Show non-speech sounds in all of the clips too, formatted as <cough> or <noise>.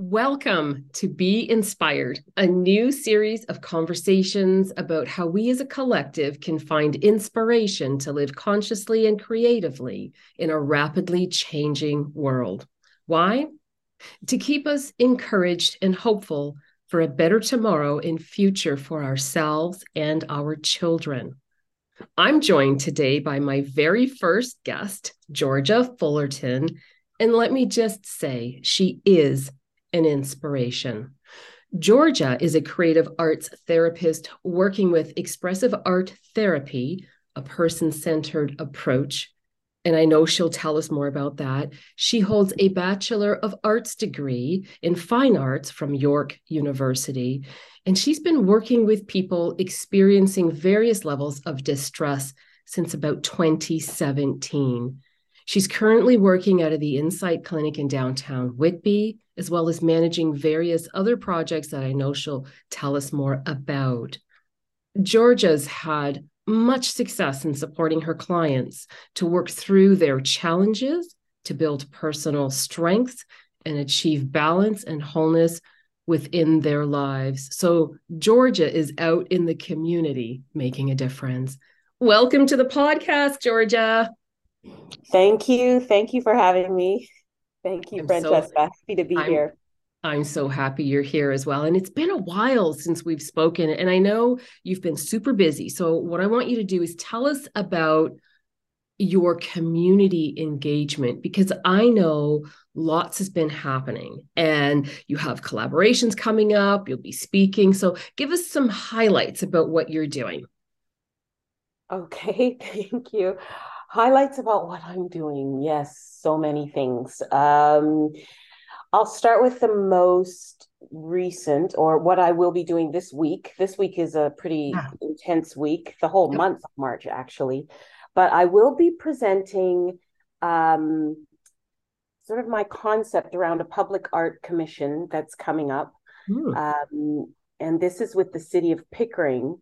Welcome to Be Inspired, a new series of conversations about how we as a collective can find inspiration to live consciously and creatively in a rapidly changing world. Why? To keep us encouraged and hopeful for a better tomorrow and future for ourselves and our children. I'm joined today by my very first guest, Georgia Fullerton. And let me just say, she is an inspiration. Georgia is a creative arts therapist working with expressive art therapy, a person centered approach. And I know she'll tell us more about that. She holds a Bachelor of Arts degree in Fine Arts from York University. And she's been working with people experiencing various levels of distress since about 2017. She's currently working out of the Insight Clinic in downtown Whitby as well as managing various other projects that I know she'll tell us more about. Georgia's had much success in supporting her clients to work through their challenges, to build personal strength, and achieve balance and wholeness within their lives. So, Georgia is out in the community making a difference. Welcome to the podcast, Georgia. Thank you. Thank you for having me. Thank you, I'm Francesca. So, happy to be I'm, here. I'm so happy you're here as well. And it's been a while since we've spoken. And I know you've been super busy. So, what I want you to do is tell us about your community engagement because I know lots has been happening and you have collaborations coming up, you'll be speaking. So, give us some highlights about what you're doing. Okay, <laughs> thank you highlights about what I'm doing. Yes, so many things. Um, I'll start with the most recent or what I will be doing this week. This week is a pretty intense week, the whole yep. month of March, actually. But I will be presenting um, sort of my concept around a public art commission that's coming up. Mm. Um, and this is with the city of Pickering.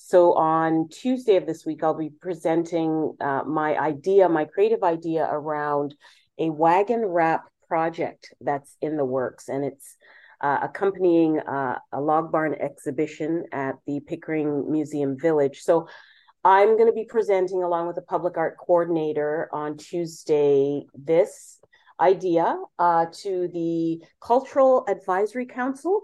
So on Tuesday of this week, I'll be presenting uh, my idea, my creative idea around a wagon wrap project that's in the works, and it's uh, accompanying uh, a log barn exhibition at the Pickering Museum Village. So I'm going to be presenting along with the public art coordinator on Tuesday this idea uh, to the Cultural Advisory Council.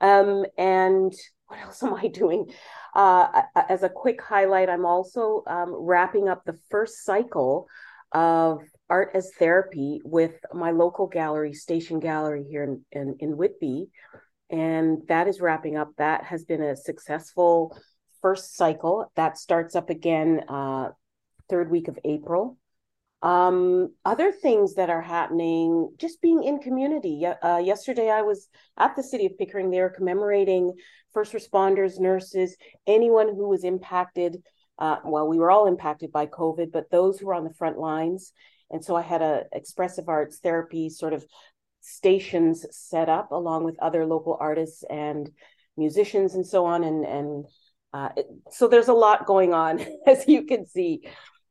Um, and what else <laughs> am I doing? Uh, as a quick highlight, I'm also um, wrapping up the first cycle of art as therapy with my local gallery, Station Gallery here in, in, in Whitby. And that is wrapping up. That has been a successful first cycle. That starts up again uh, third week of April. Um, other things that are happening, just being in community. Uh, yesterday, I was at the city of Pickering. They are commemorating first responders, nurses, anyone who was impacted. Uh, well, we were all impacted by COVID, but those who were on the front lines. And so I had a expressive arts therapy sort of stations set up along with other local artists and musicians and so on. And and uh, so there's a lot going on, <laughs> as you can see.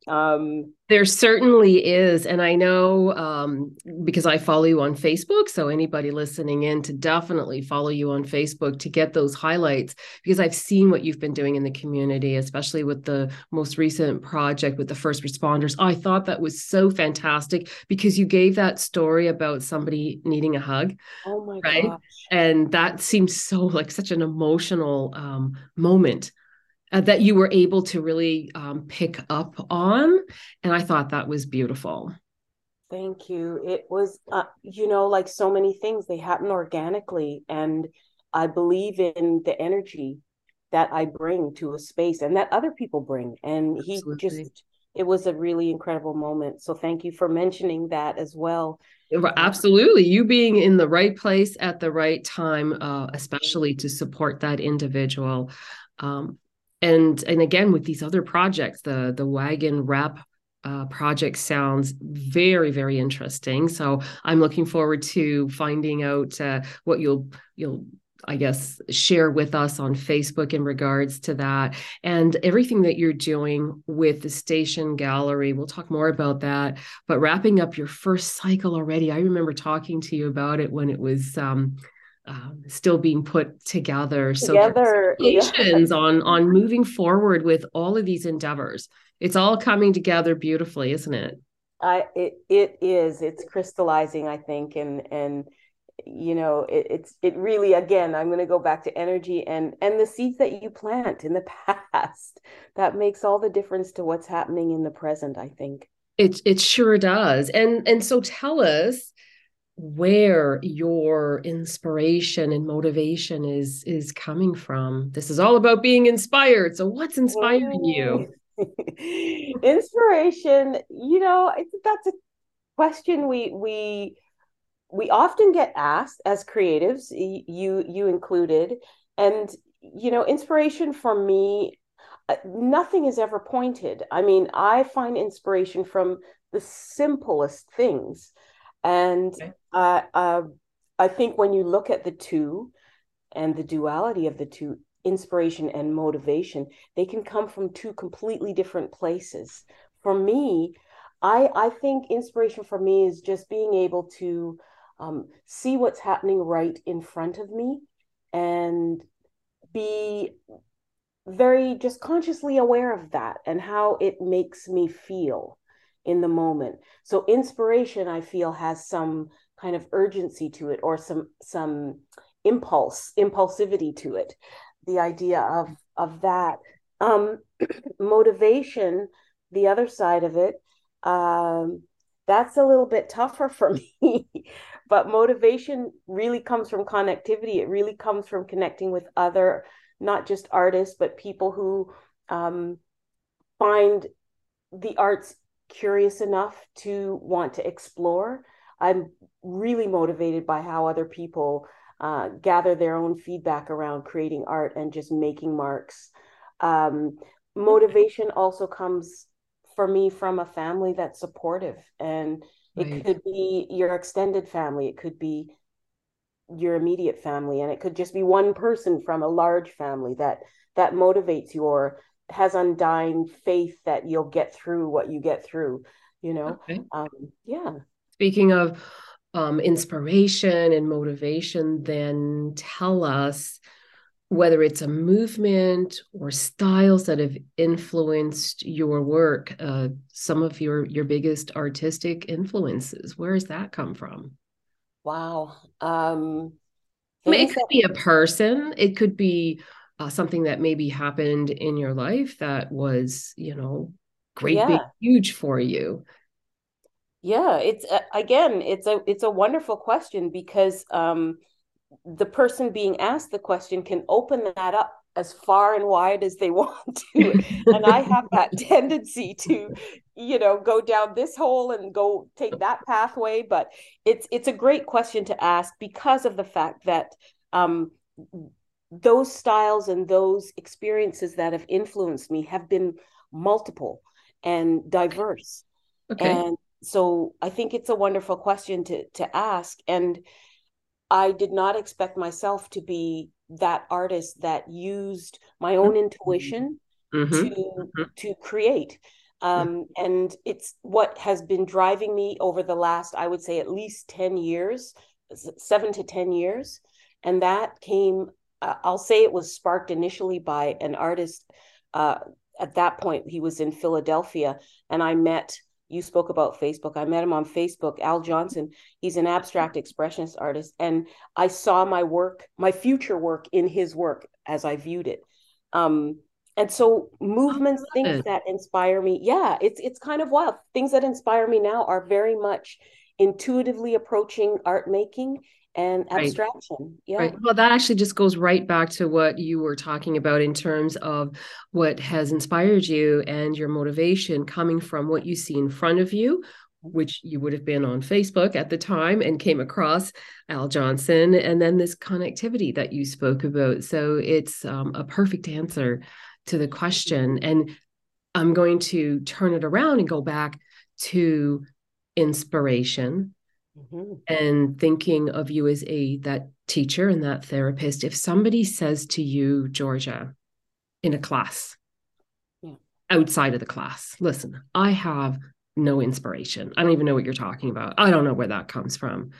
Um, there certainly is. And I know um, because I follow you on Facebook. So, anybody listening in to definitely follow you on Facebook to get those highlights because I've seen what you've been doing in the community, especially with the most recent project with the first responders. I thought that was so fantastic because you gave that story about somebody needing a hug. Oh my right? Gosh. And that seems so like such an emotional um, moment uh, that you were able to really um, pick up on. And I thought that was beautiful. Thank you. It was, uh, you know, like so many things, they happen organically. And I believe in the energy that I bring to a space and that other people bring. And he Absolutely. just, it was a really incredible moment. So thank you for mentioning that as well. Absolutely. You being in the right place at the right time, uh, especially to support that individual. Um, and and again with these other projects the the wagon wrap uh, project sounds very very interesting so i'm looking forward to finding out uh, what you'll you'll I guess, share with us on Facebook in regards to that and everything that you're doing with the station gallery. We'll talk more about that. But wrapping up your first cycle already, I remember talking to you about it when it was. Um, um, still being put together. Together, so congratulations yeah. <laughs> on on moving forward with all of these endeavors. It's all coming together beautifully, isn't it? I it it is. It's crystallizing, I think, and and you know it, it's it really again i'm going to go back to energy and and the seeds that you plant in the <laughs> past that makes all the difference to what's happening in the present i think it it sure does and and so tell us where your inspiration and motivation is is coming from. This is all about being inspired. So what's inspiring you? <laughs> Inspiration you know that's a question we we we often get asked as creatives you you included. And you know inspiration for me uh, nothing is ever pointed. I mean i find inspiration from the simplest things and okay. uh, uh, i think when you look at the two and the duality of the two inspiration and motivation they can come from two completely different places for me i i think inspiration for me is just being able to um, see what's happening right in front of me and be very just consciously aware of that and how it makes me feel in the moment. So inspiration i feel has some kind of urgency to it or some some impulse impulsivity to it. The idea of of that. Um <clears throat> motivation the other side of it um that's a little bit tougher for <laughs> me. But motivation really comes from connectivity. It really comes from connecting with other not just artists but people who um, find the arts curious enough to want to explore i'm really motivated by how other people uh, gather their own feedback around creating art and just making marks um, motivation also comes for me from a family that's supportive and it right. could be your extended family it could be your immediate family and it could just be one person from a large family that that motivates you or has undying faith that you'll get through what you get through you know? Okay. um, yeah. Speaking of um, inspiration and motivation then tell us whether it's a movement or styles that have influenced your work uh, some of your your biggest artistic influences. Where does that come from? Wow. Um I mean, it could be a person. It could be uh, something that maybe happened in your life that was you know great yeah. big huge for you? Yeah it's uh, again it's a it's a wonderful question because um the person being asked the question can open that up as far and wide as they <laughs> want to. And i have that <laughs> tendency to you know go down this hole and go take that pathway. But it's it's a great question to ask because of the fact that um, those styles and those experiences that have influenced me have been multiple and diverse okay. and so i think it's a wonderful question to to ask and I did not expect myself to be that artist that used my own mm-hmm. intuition mm-hmm. to mm-hmm. to create. Um, and it's what has been driving me over the last, I would say, at least 10 years, seven to 10 years. And that came, I'll say it was sparked initially by an artist. Uh, at that point, he was in Philadelphia, and I met you spoke about Facebook. I met him on Facebook, Al Johnson. He's an abstract expressionist artist. And I saw my work, my future work in his work as I viewed it. Um, and so movements, things it. that inspire me. Yeah, it's it's kind of wild. Things that inspire me now are very much intuitively approaching art making and abstraction. Right. Yeah. Right. Well, that actually just goes right back to what you were talking about in terms of what has inspired you and your motivation coming from what you see in front of you, which you would have been on Facebook at the time and came across Al Johnson, and then this connectivity that you spoke about. So it's um, a perfect answer to the question. And I'm going to turn it around and go back to inspiration mm-hmm. and thinking of you as a that teacher and that therapist if somebody says to you georgia in a class yeah. outside of the class listen i have no inspiration. I don't even know what you're talking about. I don't know where that comes from.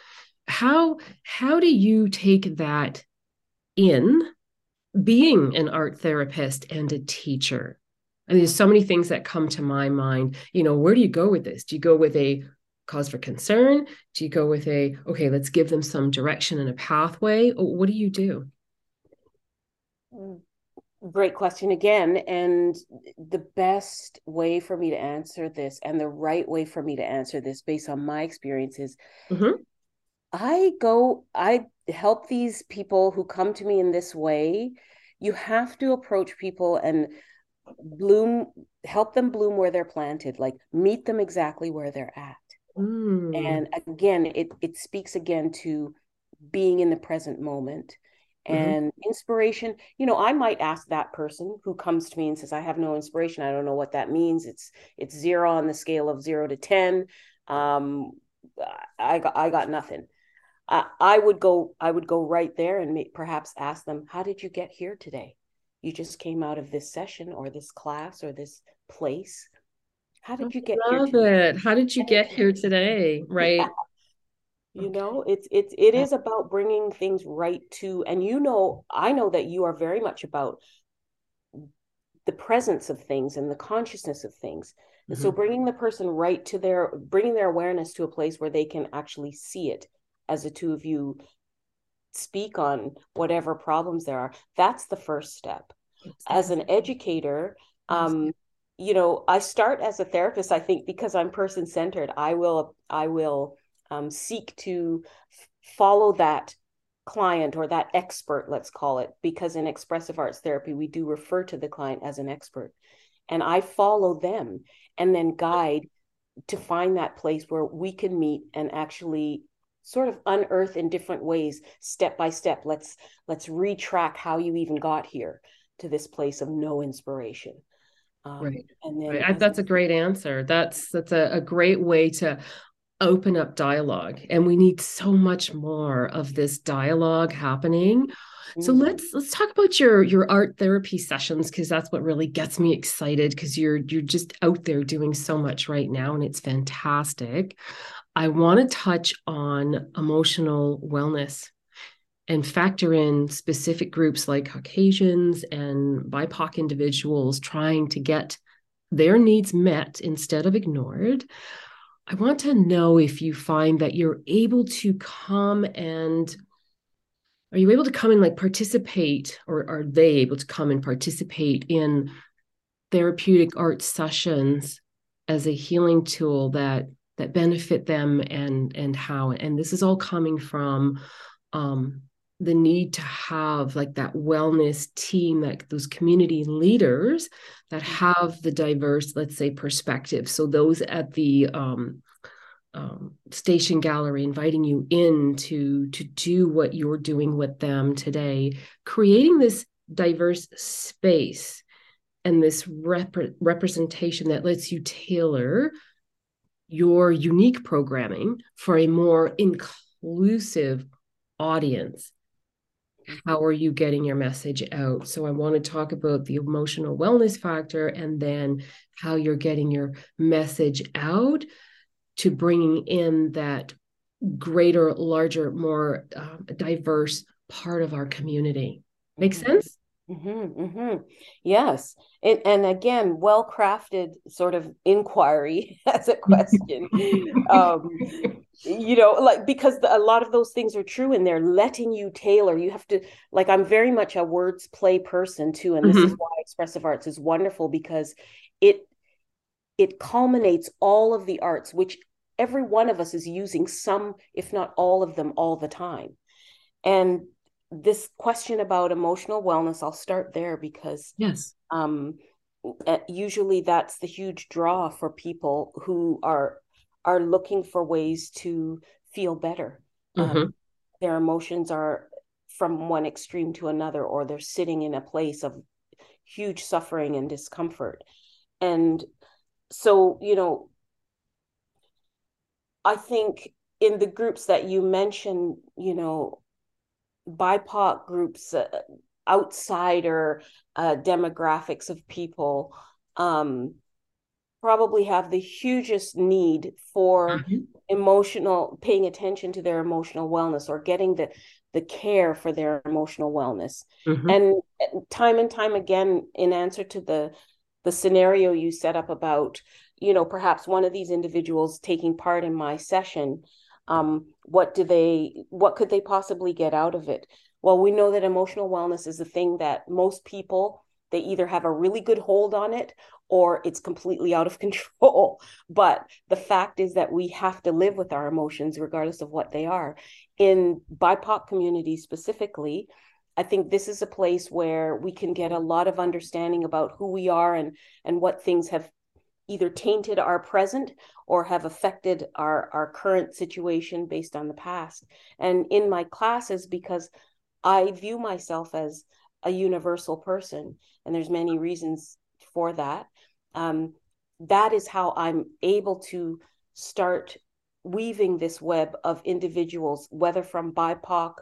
How how do you take that in being an art therapist and a teacher? And there's so many things that come to my mind. You know where do you go with this? Do you go with a cause for concern? Do you go with a okay let's give them some direction and a pathway or what do you do? Great question again. And the best way for me to answer this and the right way for me to answer this based on my experiences mm-hmm. i go i help these people who come to me in this way. You have to approach people and bloom help them bloom where they're planted like meet them exactly where they're at mm. and again it it speaks again to being in the present moment mm-hmm. and mm-hmm. inspiration you know i might ask that person who comes to me and says i have no inspiration i don't know what that means it's it's zero on the scale of zero to ten um i got i got nothing I, I would go i would go right there and may, perhaps ask them how did you get here today you just came out of this session or this class or this place how did you get love here it. How did you get here today? Right? Yeah. <laughs> you know it's it's it is about bringing things right to and you know i know that you are very much about the presence of things and the consciousness of things. And mm-hmm. so bringing the person right to their bringing their awareness to a place where they can actually see it as the two of you speak on whatever problems there are that's the first step. As an educator um you know i start as a therapist i think because i'm person centered i will i will um, seek to f- follow that client or that expert let's call it because in expressive arts therapy we do refer to the client as an expert. And i follow them and then guide to find that place where we can meet and actually sort of unearth in different ways step by step let's let's retrack how you even got here to this place of no inspiration um, right and then right. that's a great answer that's that's a, a great way to open up dialogue and we need so much more of this dialogue happening so mm-hmm. let's let's talk about your your art therapy sessions because that's what really gets me excited because you're you're just out there doing so much right now and it's fantastic I want to touch on emotional wellness and factor in specific groups like Caucasians and BIPOC individuals trying to get their needs met instead of ignored. I want to know if you find that you're able to come and are you able to come and like participate or are they able to come and participate in therapeutic art sessions as a healing tool that that benefit them and and how and this is all coming from um the need to have like that wellness team like those community leaders that mm-hmm. have the diverse let's say perspective so those at the um, um, station gallery inviting you in to to do what you're doing with them today creating this diverse space and this rep- representation that lets you tailor your unique programming for a more inclusive audience how are you getting your message out so i want to talk about the emotional wellness factor and then how you're getting your message out to bringing in that greater larger more uh, diverse part of our community make mm-hmm. sense Mm-hmm, mm-hmm. Yes. And, and again, well crafted sort of inquiry <laughs> as a <laughs> question. um, you know, like because the, a lot of those things are true and they're letting you tailor. You have to, like, I'm very much a words play person too. And this mm-hmm. is why expressive arts is wonderful because it it culminates all of the arts, which every one of us is using some, if not all of them, all the time. And this question about emotional wellness i'll start there because yes um eh, usually that's the huge draw for people who are are looking for ways to feel better um, mm-hmm. um, their emotions are from one extreme to another or they're sitting in a place of huge suffering and discomfort and so you know i think in the groups that you mentioned, you know, BIPOC groups, uh, outsider uh, demographics of people, um, probably have the hugest need for mm-hmm. emotional paying attention to their emotional wellness or getting the the care for their emotional wellness mm-hmm. and time and time again in answer to the the scenario you set up about you know perhaps one of these individuals taking part in my session um, what do they what could they possibly get out of it well we know that emotional wellness is the thing that most people they either have a really good hold on it or it's completely out of <laughs> control. But the fact is that we have to live with our emotions, regardless of what they are. In BIPOC communities specifically, I think this is a place where we can get a lot of understanding about who we are and and what things have either tainted our present or have affected our our current situation based on the past. And in my classes because I view myself as a universal person and there's many reasons for that um, that is how i'm able to start weaving this web of individuals whether from bipoc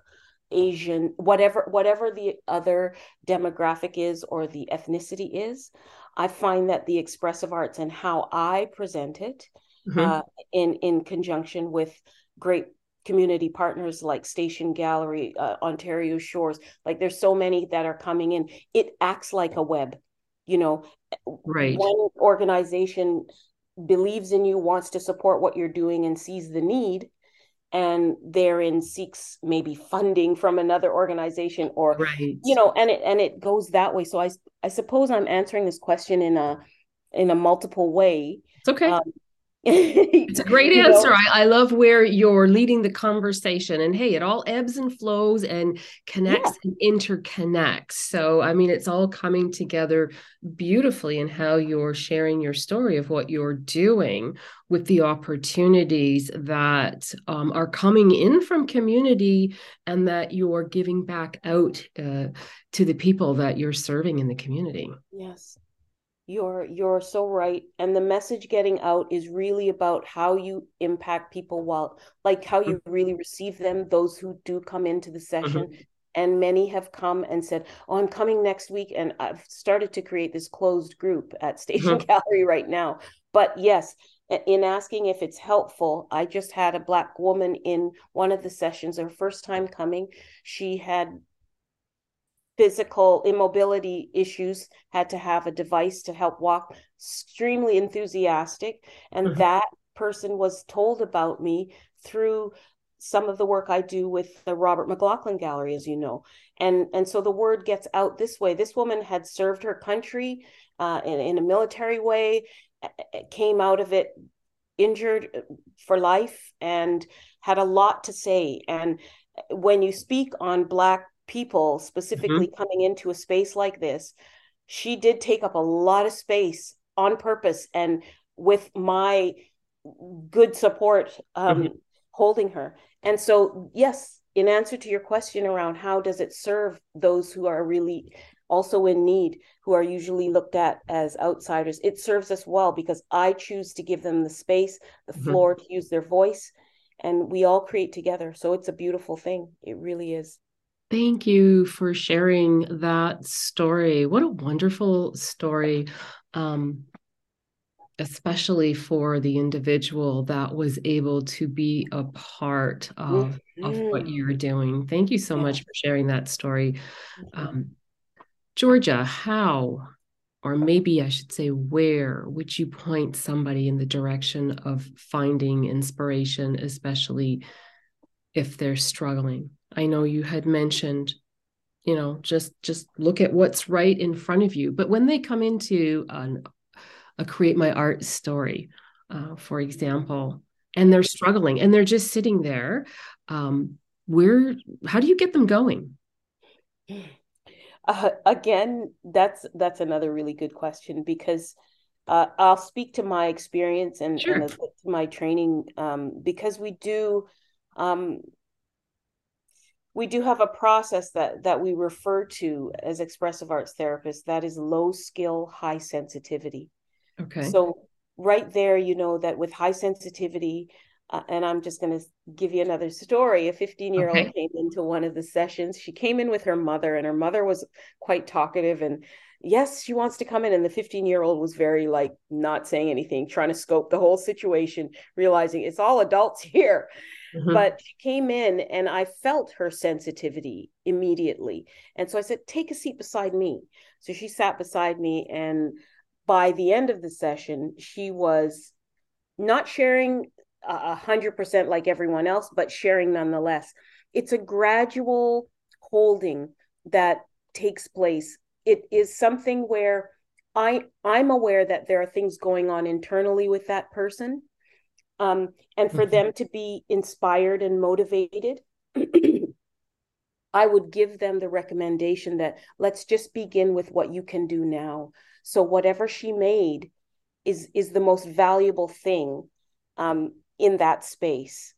asian whatever whatever the other demographic is or the ethnicity is i find that the expressive arts and how i present it mm-hmm. uh, in in conjunction with great community partners like Station Gallery, uh, Ontario Shores. Like there's so many that are coming in. It acts like a web. You know, right. One organization believes in you, wants to support what you're doing, and sees the need, and therein seeks maybe funding from another organization or right. you know, and it and it goes that way. So I I suppose I'm answering this question in a in a multiple way. It's okay. Um, it's a great <laughs> answer. I, I, love where you're leading the conversation. And hey, it all ebbs and flows and connects yeah. and interconnects. So, I mean, it's all coming together beautifully in how you're sharing your story of what you're doing with the opportunities that um, are coming in from community and that you're giving back out uh, to the people that you're serving in the community. Yes you're you're so right and the message getting out is really about how you impact people while like how you mm-hmm. really receive them those who do come into the session mm-hmm. and many have come and said oh i'm coming next week and i've started to create this closed group at station mm-hmm. gallery right now but yes in asking if it's helpful i just had a black woman in one of the sessions her first time coming she had physical immobility issues had to have a device to help walk extremely enthusiastic and mm-hmm. that person was told about me through some of the work I do with the Robert McLaughlin Gallery, as you know, and and so the word gets out this way. This woman had served her country uh, in, in a military way, came out of it injured uh, for life, and had a lot to say. And when you speak on Black people specifically mm-hmm. coming into a space like this she did take up a lot of space on purpose and with my good support um, mm-hmm. holding her and so yes in answer to your question around how does it serve those who are really also in need who are usually looked at as outsiders it serves us well because i choose to give them the space the mm-hmm. floor to use their voice and we all create together so it's a beautiful thing it really is Thank you for sharing that story. What a wonderful story. Um, especially for the individual that was able to be a part of, mm-hmm. of what mm-hmm. you're doing. Thank you so yeah. much for sharing that story. Um, Georgia, how, or maybe I should say, where would you point somebody in the direction of finding inspiration, especially if they're struggling? I know you had mentioned, you know, just just look at what's right in front of you. But when they come into an, a create my art story, uh, for example, and they're struggling and they're just sitting there, um, where how do you get them going? Uh, again, that's that's another really good question because uh, I'll speak to my experience and, sure. and my training um, because we do um, we do have a process that that we refer to as expressive arts therapists that is low skill high sensitivity okay so right there you know that with high sensitivity uh, and I'm just going to give you another story. A 15 year old okay. came into one of the sessions. She came in with her mother, and her mother was quite talkative. And yes, she wants to come in. And the 15 year old was very like not saying anything, trying to scope the whole situation, realizing it's all adults <laughs> here. Mm-hmm. But she came in and I felt her sensitivity immediately. And so I said, Take a seat beside me. So she sat beside me. And by the end of the session, she was not sharing a hundred percent like everyone else, but sharing nonetheless. It's a gradual holding that takes place. It is something where I I'm aware that there are things going on internally with that person, um, and for mm-hmm. them to be inspired and motivated. <clears throat> I would give them the recommendation that let's just begin with what you can do now. So whatever she made is is the most valuable thing um, in that space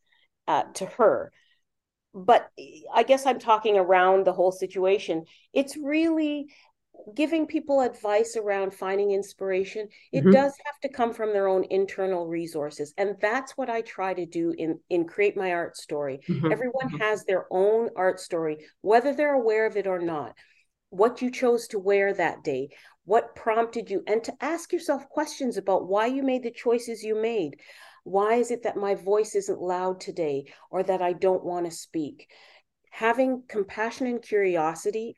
uh, to her. But I guess I'm talking around the whole situation. It's really giving people advice around finding inspiration it mm-hmm. does have to come from their own internal resources and that's what i try to do in in create my art story mm-hmm. everyone mm-hmm. has their own art story whether they're aware of it or not what you chose to wear that day what prompted you and to ask yourself questions about why you made the choices you made why is it that my voice isn't loud today or that I don't want to speak? Having compassion and curiosity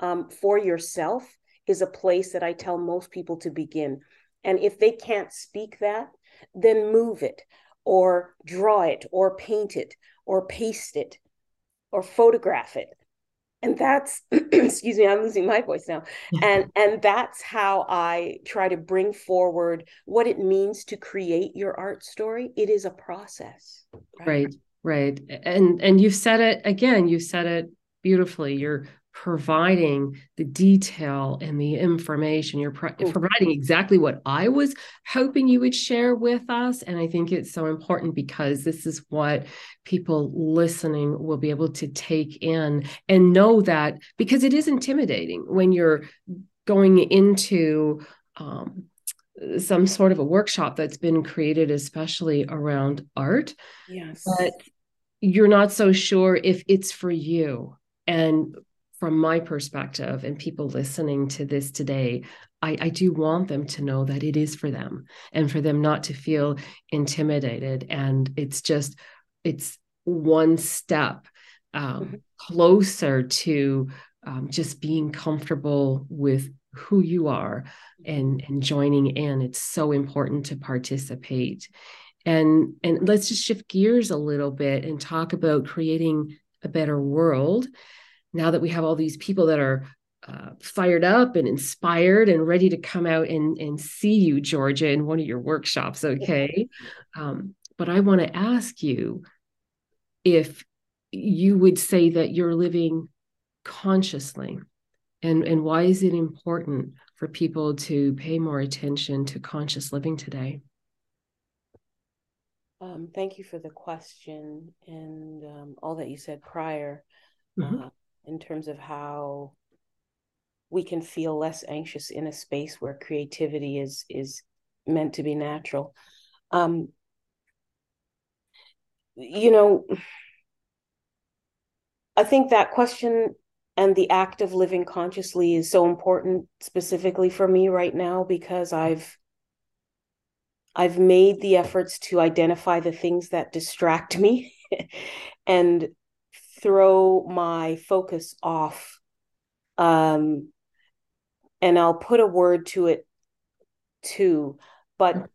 um, for yourself is a place that I tell most people to begin. And if they can't speak that, then move it or draw it or paint it or paste it or photograph it. And that's <clears throat> excuse me i'm losing my voice now. <laughs> And and that's how i try to bring forward what it means to create your art story. It is a process. Right right, right. and and you've said it again you said it beautifully. You're providing the detail and the information. You're pro- providing exactly what I was hoping you would share with us. And I think it's so important because this is what people listening will be able to take in and know that because it is intimidating when you're going into um, some sort of a workshop that's been created especially around art yes but you're not so sure if it's for you and from my perspective and people listening to this today, I, I, do want them to know that it is for them and for them not to feel intimidated. And it's just, it's one step um, mm-hmm. closer to um, just being comfortable with who you are and, and joining in. It's so important to participate. And, and let's just shift gears a little bit and talk about creating a better world now that we have all these people that are uh, fired up and inspired and ready to come out and, and see you, Georgia, in one of your workshops. Okay. Um, but I want to ask you if you would say that you're living consciously and, and why is it important for people to pay more attention to conscious living today? Um, thank you for the question and um, all that you said prior. Mm-hmm. Uh, in terms of how we can feel less anxious in a space where creativity is is meant to be natural. Um you know i think that question and the act of living consciously is so important specifically for me right now because i've i've made the efforts to identify the things that distract me <laughs> and throw my focus off um and I'll put a word to it too. But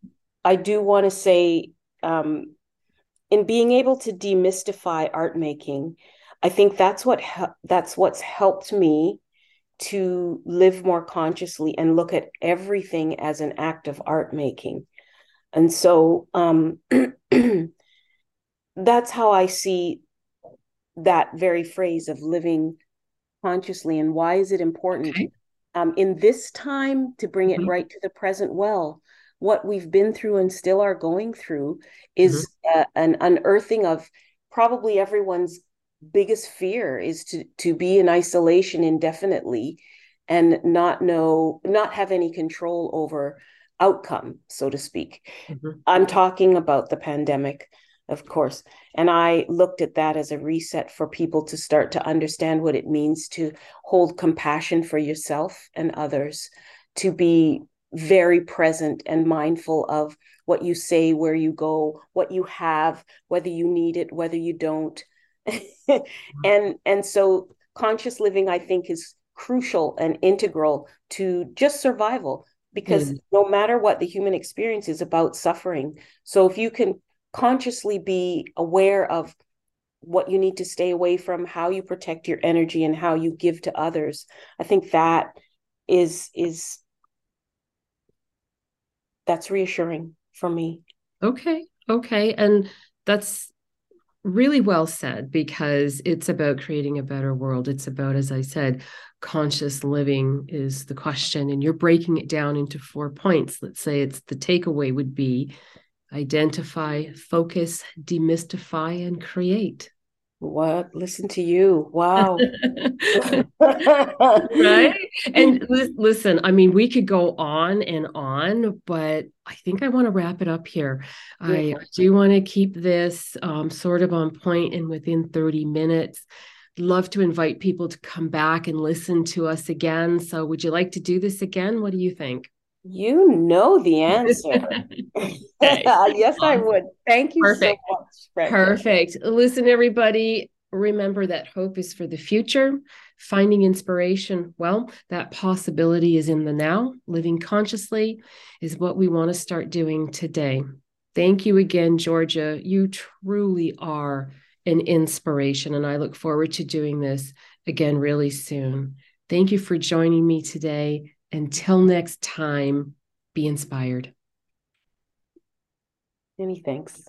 I do want to say um in being able to demystify art making I think that's what that's what's helped me to live more consciously and look at everything as an act of art making. And so um <clears throat> that's how I see that very phrase of living consciously and why is it important okay. um, in this time to bring it mm-hmm. right to the present well what we've been through and still are going through is mm-hmm. uh, an unearthing of probably everyone's biggest fear is to to be in isolation indefinitely and not know not have any control over outcome so to speak mm-hmm. i'm talking about the pandemic of course. And I looked at that as a reset for people to start to understand what it means to hold compassion for yourself and others, to be very present and mindful of what you say, where you go, what you have, whether you need it, whether you don't. <laughs> and and so conscious living I think is crucial and integral to just survival because mm. no matter what the human experience is about suffering. So if you can consciously be aware of what you need to stay away from, how you protect your energy and how you give to others, I think that is is that's reassuring for me. Okay. Okay. And that's really well said because it's about creating a better world. It's about, as I said, conscious living is the question. And you're breaking it down into four points. Let's say it's the takeaway would be identify, focus, demystify, and create. What? Listen to you. Wow. <laughs> <laughs> right? And listen, I mean, we could go on and on, but I think I want to wrap it up here. Yeah. I do want to keep this um, sort of on point and within 30 minutes. Love to invite people to come back and listen to us again. So, would you like to do this again? What do you think? You know the answer. <laughs> <laughs> Uh, yes, I would. Thank you Perfect. so much. Perfect. Listen, everybody, remember that hope is for the future. Finding inspiration, well, that possibility is in the now. Living consciously is what we want to start doing today. Thank you again, Georgia. You truly are an inspiration, and I look forward to doing this again really soon. Thank you for joining me today. Until next time, be inspired. Many thanks.